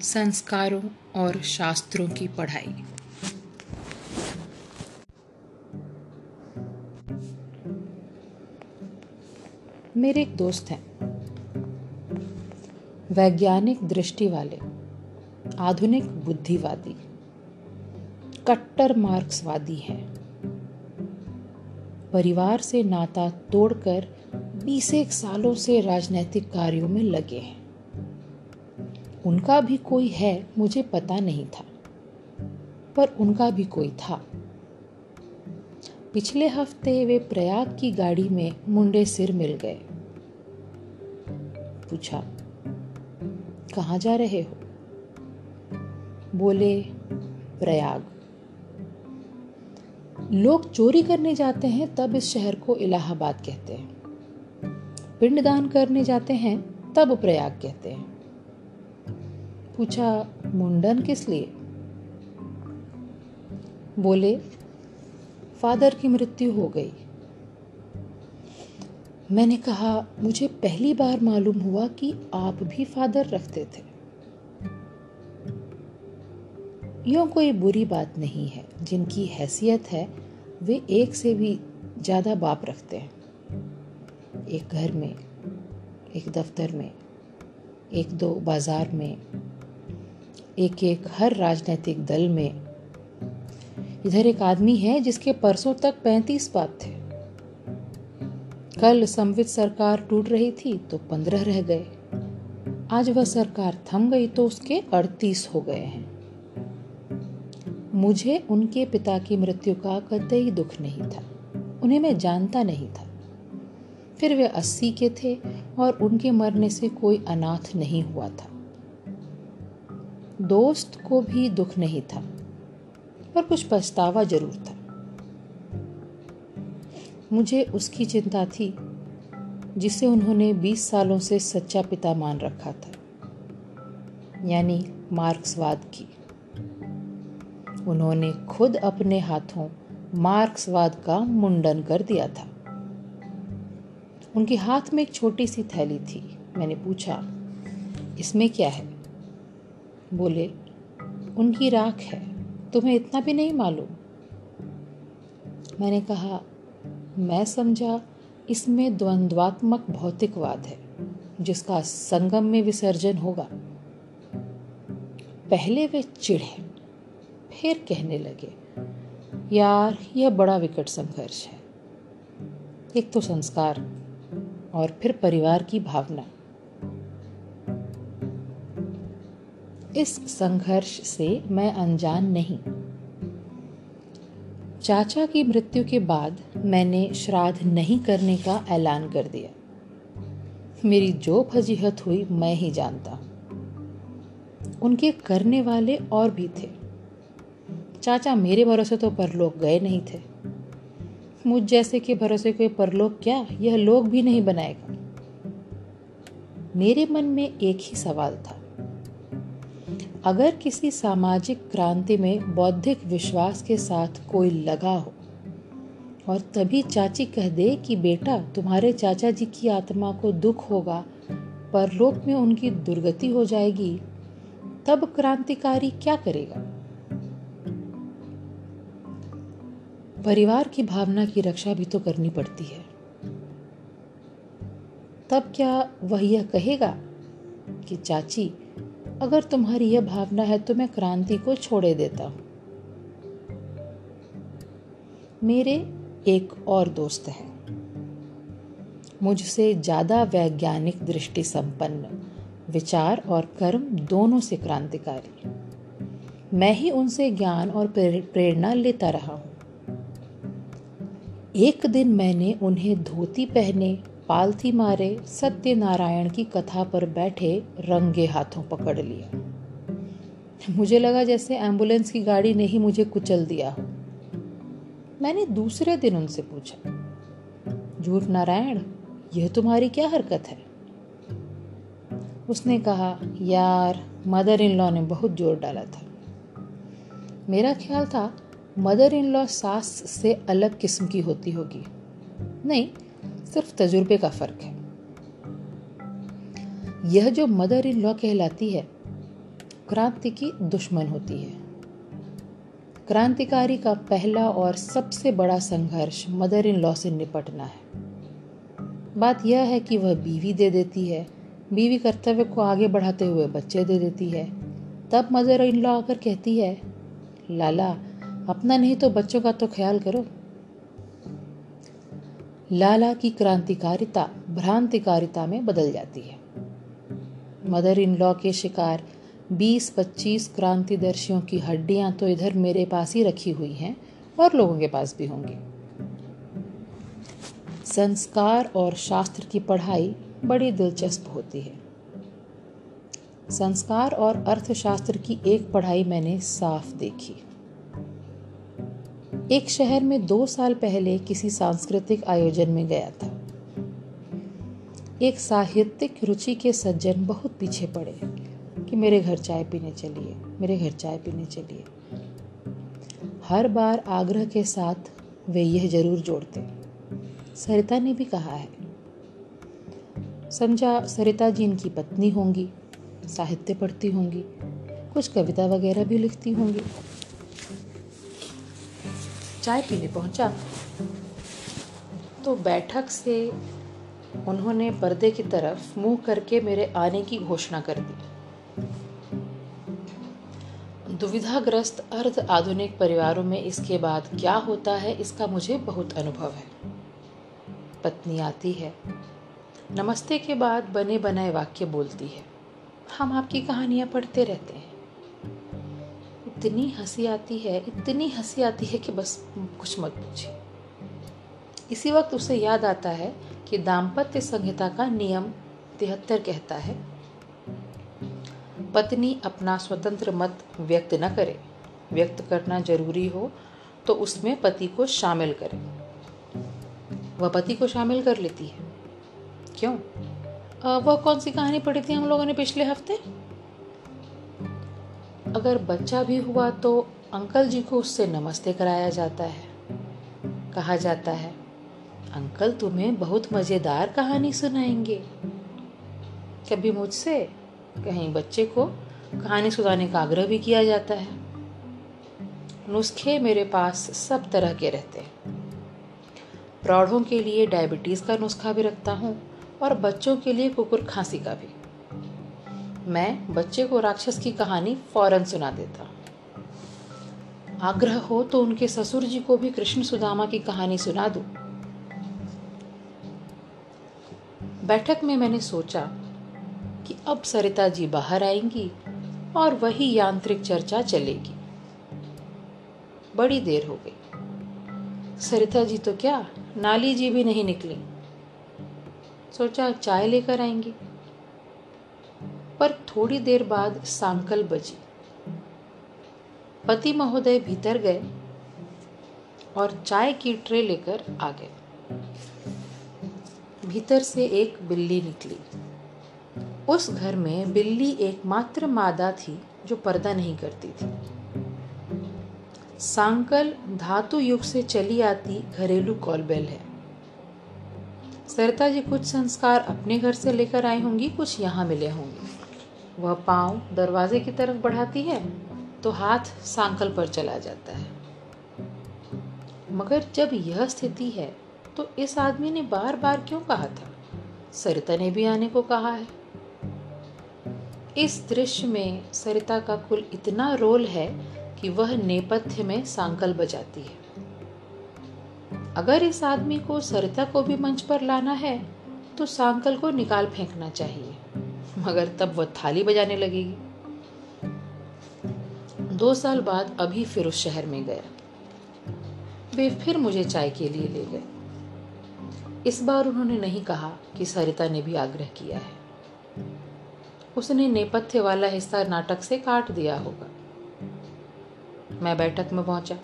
संस्कारों और शास्त्रों की पढ़ाई। मेरे एक दोस्त हैं। वैज्ञानिक दृष्टि वाले, आधुनिक बुद्धिवादी, कट्टर मार्क्सवादी हैं। परिवार से नाता तोड़कर बीस एक सालों से राजनैतिक कार्यों में लगे हैं। उनका भी कोई है, मुझे पता नहीं था। पर उनका भी कोई था। पिछले हफ़्ते वे प्रयाग की गाड़ी में मुंडे सिर मिल गए। पूछा, कहाँ जा रहे हो? बोले, प्रयाग। लोग चोरी करने जाते हैं, तब इस शहर को इलाहाबाद कहते हैं। पिंडदान करने जाते हैं, तब प्रयाग कहते हैं। पूछा, मुंडन किस लिए? बोले, फादर की मृत्यु हो गई। मैंने कहा, मुझे पहली बार मालूम हुआ कि आप भी फादर रखते थे। यो कोई बुरी बात नहीं है, जिनकी हैसियत है, वे एक से भी ज़्यादा बाप रखते हैं। एक घर में, एक दफ्तर में, एक दो बाज़ार में एक एक हर राजनीतिक दल में। इधर एक आदमी है जिसके परसों तक पैंतीस बात थे। कल संवित सरकार टूट रही थी तो पंद्रह रह गए। आज वह सरकार थम गई तो उसके अड़तीस हो गए हैं। मुझे उनके पिता की मृत्यु का कतई दुख नहीं था। उन्हें मैं जानता नहीं था। फिर वे अस्सी के थे और उनके मरने से कोई अनाथ नहीं हुआ था। दोस्त को भी दुख नहीं था, पर कुछ पछतावा ज़रूर था। मुझे उसकी चिंता थी, जिसे उन्होंने 20 सालों से सच्चा पिता मान रखा था, यानी मार्क्सवाद की। उन्होंने खुद अपने हाथों मार्क्सवाद का मुंडन कर दिया था। उनके हाथ में एक छोटी सी थैली थी। मैंने पूछा, इसमें क्या है? बोले, उनकी राख है, तुम्हें इतना भी नहीं मालूम? मैंने कहा, मैं समझा, इसमें द्वंद्वात्मक भौतिकवाद है, जिसका संगम में विसर्जन होगा। पहले वे चिढ़े फिर कहने लगे, यार, यह बड़ा विकट संघर्ष है। एक तो संस्कार और फिर परिवार की भावना। इस संघर्ष से मैं अनजान नहीं। चाचा की मृत्यु के बाद मैंने श्राद्ध नहीं करने का ऐलान कर दिया। मेरी जो फजीहत हुई मैं ही जानता। उनके करने वाले और भी थे। चाचा मेरे भरोसे तो परलोक गए नहीं थे। मुझ जैसे के भरोसे कोई परलोक क्या यह लोग भी नहीं बनाएगा? मेरे मन में एक ही सवाल था। अगर किसी सामाजिक क्रांति में बौद्धिक विश्वास के साथ कोई लगा हो, और तभी चाची कह दे कि बेटा, तुम्हारे चाचा जी की आत्मा को दुख होगा परलोक में उनकी दुर्गति हो जाएगी, तब क्रांतिकारी क्या करेगा? परिवार की भावना की रक्षा भी तो करनी पड़ती है। तब क्या वह यह कहेगा कि चाची अगर तुम्हारी यह भावना है तो मैं क्रांति को छोड़े देता हूँ। मेरे एक और दोस्त है। मुझसे ज़्यादा वैज्ञानिक दृष्टि संपन्न, विचार और कर्म दोनों से क्रांतिकारी। मैं ही उनसे ज्ञान और प्रेरणा लेता रहा हूँ। एक दिन मैंने उन्हें धोती पहने पालथी मारे सत्यनारायण की कथा पर बैठे रंगे हाथों पकड़ लिया। मुझे लगा जैसे एंबुलेंस की गाड़ी ने ही मुझे कुचल दिया हो। मैंने दूसरे दिन उनसे पूछा, झूठ नारायण, यह तुम्हारी क्या हरकत है? उसने कहा, यार, मदर इन लॉ ने बहुत ज़ोर डाला था। मेरा ख्याल था, मदर इन लॉ सास से अलग किस्म की होती होगी। नहीं सिर्फ़ तजुर्बे का फ़र्क है। यह जो मदर इन लॉ कहलाती है, क्रांति की दुश्मन होती है। क्रांतिकारी का पहला और सबसे बड़ा संघर्ष मदर इन लॉ से निपटना है। बात यह है कि वह बीवी दे देती है, बीवी कर्तव्य को आगे बढ़ाते हुए बच्चे दे देती है। तब मदर इन लॉ आकर कहती है, लाला, अपना नहीं तो बच्चों का तो ख्याल करो। लाला की क्रांतिकारिता, भ्रांतिकारिता में बदल जाती है। मदर इन लॉ के शिकार 20-25 क्रांतिदर्शियों की हड्डियाँ तो इधर मेरे पास ही रखी हुई हैं और लोगों के पास भी होंगी। संस्कार और शास्त्र की पढ़ाई बड़ी दिलचस्प होती है। संस्कार और अर्थशास्त्र की एक पढ़ाई मैंने साफ़ देखी। एक शहर में दो साल पहले किसी सांस्कृतिक आयोजन में गया था। एक साहित्यिक रुचि के सज्जन बहुत पीछे पड़े कि मेरे घर चाय पीने चलिए, मेरे घर चाय पीने चलिए। हर बार आग्रह के साथ वे यह ज़रूर जोड़ते। सरिता ने भी कहा है, समझा सरिता जी इनकी पत्नी होंगी, साहित्य पढ़ती होंगी, कुछ कविता वगैरह भी लिखती होंगी। चाय पीने पहुँचा। तो बैठक से उन्होंने पर्दे की तरफ़ मुँह करके मेरे आने की घोषणा कर दी। दुविधाग्रस्त अर्ध आधुनिक परिवारों में इसके बाद क्या होता है, इसका मुझे बहुत अनुभव है। पत्नी आती है, नमस्ते के बाद बने बनाए वाक्य बोलती है। हम आपकी कहानियाँ पढ़ते रहते हैं। इतनी हँसी आती है, इतनी हँसी आती है कि बस कुछ मत पूछिए। इसी वक्त उसे याद आता है कि दाम्पत्य संहिता का नियम तिहत्तर कहता है, पत्नी अपना स्वतंत्र मत व्यक्त न करे, व्यक्त करना ज़रूरी हो तो उसमें पति को शामिल करे। वह पति को शामिल कर लेती है। क्यों? वह कौन सी कहानी पढ़ी थी हम लोगों ने पिछले हफ़्ते? अगर बच्चा भी हुआ तो अंकल जी को उससे नमस्ते कराया जाता है। कहा जाता है, अंकल, तुम्हें बहुत मज़ेदार कहानी सुनाएँगे। कभी मुझसे, कहीं बच्चे को कहानी सुनाने का आग्रह भी किया जाता है। नुस्खे मेरे पास सब तरह के रहते हैं। प्रौढ़ों के लिए डायबिटीज़ का नुस्खा भी रखता हूँ और बच्चों के लिए कुकुर खांसी का भी। मैं बच्चे को राक्षस की कहानी फ़ौरन सुना देता। आग्रह हो तो उनके ससुर जी को भी कृष्ण सुदामा की कहानी सुना दू। बैठक में मैंने सोचा कि अब सरिता जी बाहर आएँगी और वही यांत्रिक चर्चा चलेगी। बड़ी देर हो गई। सरिता जी तो क्या नाली जी भी नहीं निकली। सोचा चाय लेकर आएँगी। पर थोड़ी देर बाद सांकल बजी। पति महोदय भीतर गए और चाय की ट्रे लेकर आ गए। भीतर से एक बिल्ली निकली। उस घर में बिल्ली एकमात्र मादा थी जो पर्दा नहीं करती थी। सांकल धातु युग से चली आती घरेलू कॉलबेल है। सरिता जी कुछ संस्कार अपने घर से लेकर आई होंगी, कुछ यहाँ मिले होंगे। वह पाँव दरवाजे की तरफ़ बढ़ाती है तो हाथ सांकल पर चला जाता है। मगर जब यह स्थिति है तो इस आदमी ने बार बार क्यों कहा था? सरिता ने भी आने को कहा है। इस दृश्य में सरिता का कुल इतना रोल है कि वह नेपथ्य में सांकल बजाती है। अगर इस आदमी को सरिता को भी मंच पर लाना है तो सांकल को निकाल फेंकना चाहिए। मगर तब वह थाली बजाने लगेगी। दो साल बाद अभी फिर उस शहर में गया। वे फिर मुझे चाय के लिए ले गए। इस बार उन्होंने नहीं कहा कि सरिता ने भी आग्रह किया है। उसने नेपथ्य वाला हिस्सा नाटक से काट दिया होगा। मैं बैठक में पहुँचा।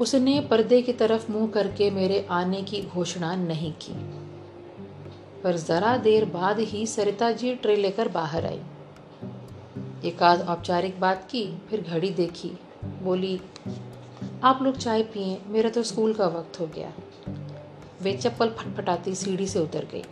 उसने पर्दे की तरफ़ मुँह करके मेरे आने की घोषणा नहीं की। पर जरा देर बाद ही सरिता जी ट्रे लेकर बाहर आई। एक आध औपचारिक बात की, फिर घड़ी देखी। बोली, आप लोग चाय पिए, मेरा तो स्कूल का वक्त हो गया। वे चप्पल फटफटाती सीढ़ी से उतर गई।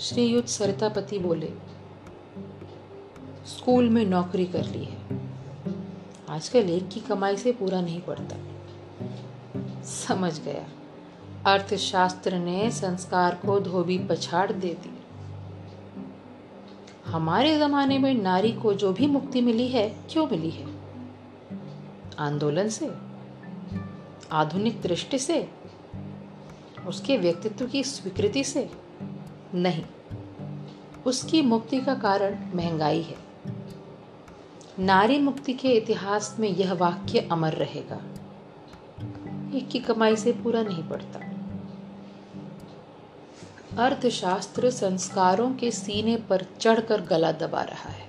श्रीयुत सरितापति बोले, स्कूल में नौकरी कर ली है। आजकल एक की कमाई से पूरा नहीं पड़ता समझ गया। अर्थशास्त्र ने संस्कार को धोबी पछाड़ दे दी हमारे जमाने में नारी को जो भी मुक्ति मिली है, क्यों मिली है? आंदोलन से? आधुनिक दृष्टि से? उसके व्यक्तित्व की स्वीकृति से? नहीं। उसकी मुक्ति का कारण महँगाई है। नारी मुक्ति के इतिहास में यह वाक्य अमर रहेगा। एक की कमाई से पूरा नहीं पड़ता अर्थशास्त्र संस्कारों के सीने पर चढ़कर गला दबा रहा है।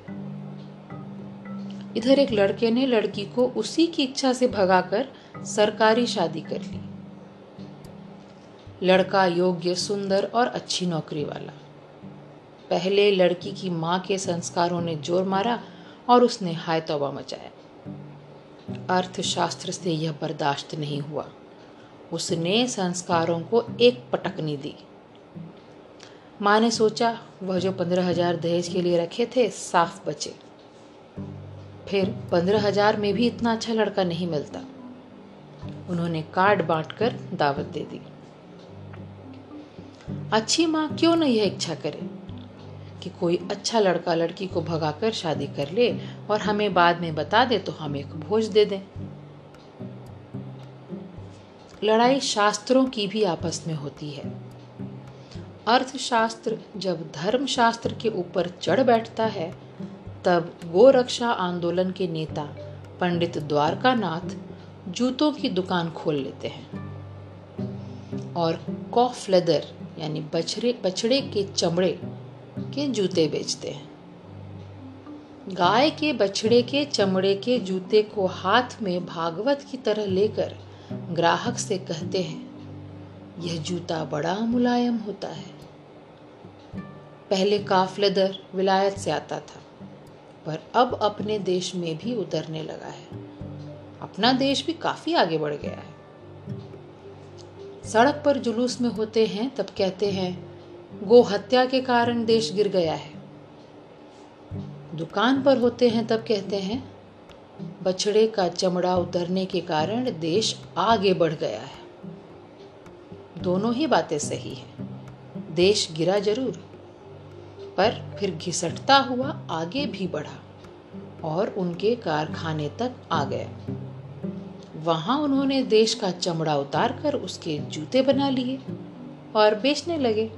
इधर एक लड़के ने लड़की को उसी की इच्छा से भगाकर सरकारी शादी कर ली। लड़का योग्य, सुंदर और अच्छी नौकरी वाला। पहले लड़की की माँ के संस्कारों ने ज़ोर मारा और उसने हाय तौबा मचाया। अर्थशास्त्र से यह बर्दाश्त नहीं हुआ। उसने संस्कारों को एक पटकनी दी। माँ ने सोचा, वह जो पंद्रह हज़ार दहेज के लिए रखे थे, साफ़ बचे। फिर पंद्रह हज़ार में भी इतना अच्छा लड़का नहीं मिलता। उन्होंने कार्ड बांटकर दावत दे दी। अच्छी माँ क्यों न यह इच्छा करे कि कोई अच्छा लड़का लड़की को भगाकर शादी कर ले और हमें बाद में बता दे तो हम एक भोज दे दें। लड़ाई शास्त्रों की भी आपस में होती है। अर्थशास्त्र जब धर्म शास्त्र के ऊपर चढ़ बैठता है, तब गोरक्षा आंदोलन के नेता पंडित द्वारकानाथ जूतों की दुकान खोल लेते हैं और कॉफ लेदर यानी बछड़े बछड़े के चमड़े के जूते बेचते हैं। गाय के बछड़े के चमड़े के जूते को हाथ में भागवत की तरह लेकर ग्राहक से कहते हैं, यह जूता बड़ा मुलायम होता है। पहले काफ लेदर विलायत से आता था, पर अब अपने देश में भी उतरने लगा है। अपना देश भी काफ़ी आगे बढ़ गया है। सड़क पर जुलूस में होते हैं, तब कहते हैं, गो हत्या के कारण देश गिर गया है। दुकान पर होते हैं, तब कहते हैं, बछड़े का चमड़ा उतरने के कारण देश आगे बढ़ गया है। दोनों ही बातें सही हैं। देश गिरा ज़रूर पर फिर घिसटता हुआ आगे भी बढ़ा और उनके कारखाने तक आ गया वहाँ उन्होंने देश का चमड़ा उतार कर उसके जूते बना लिए और बेचने लगे।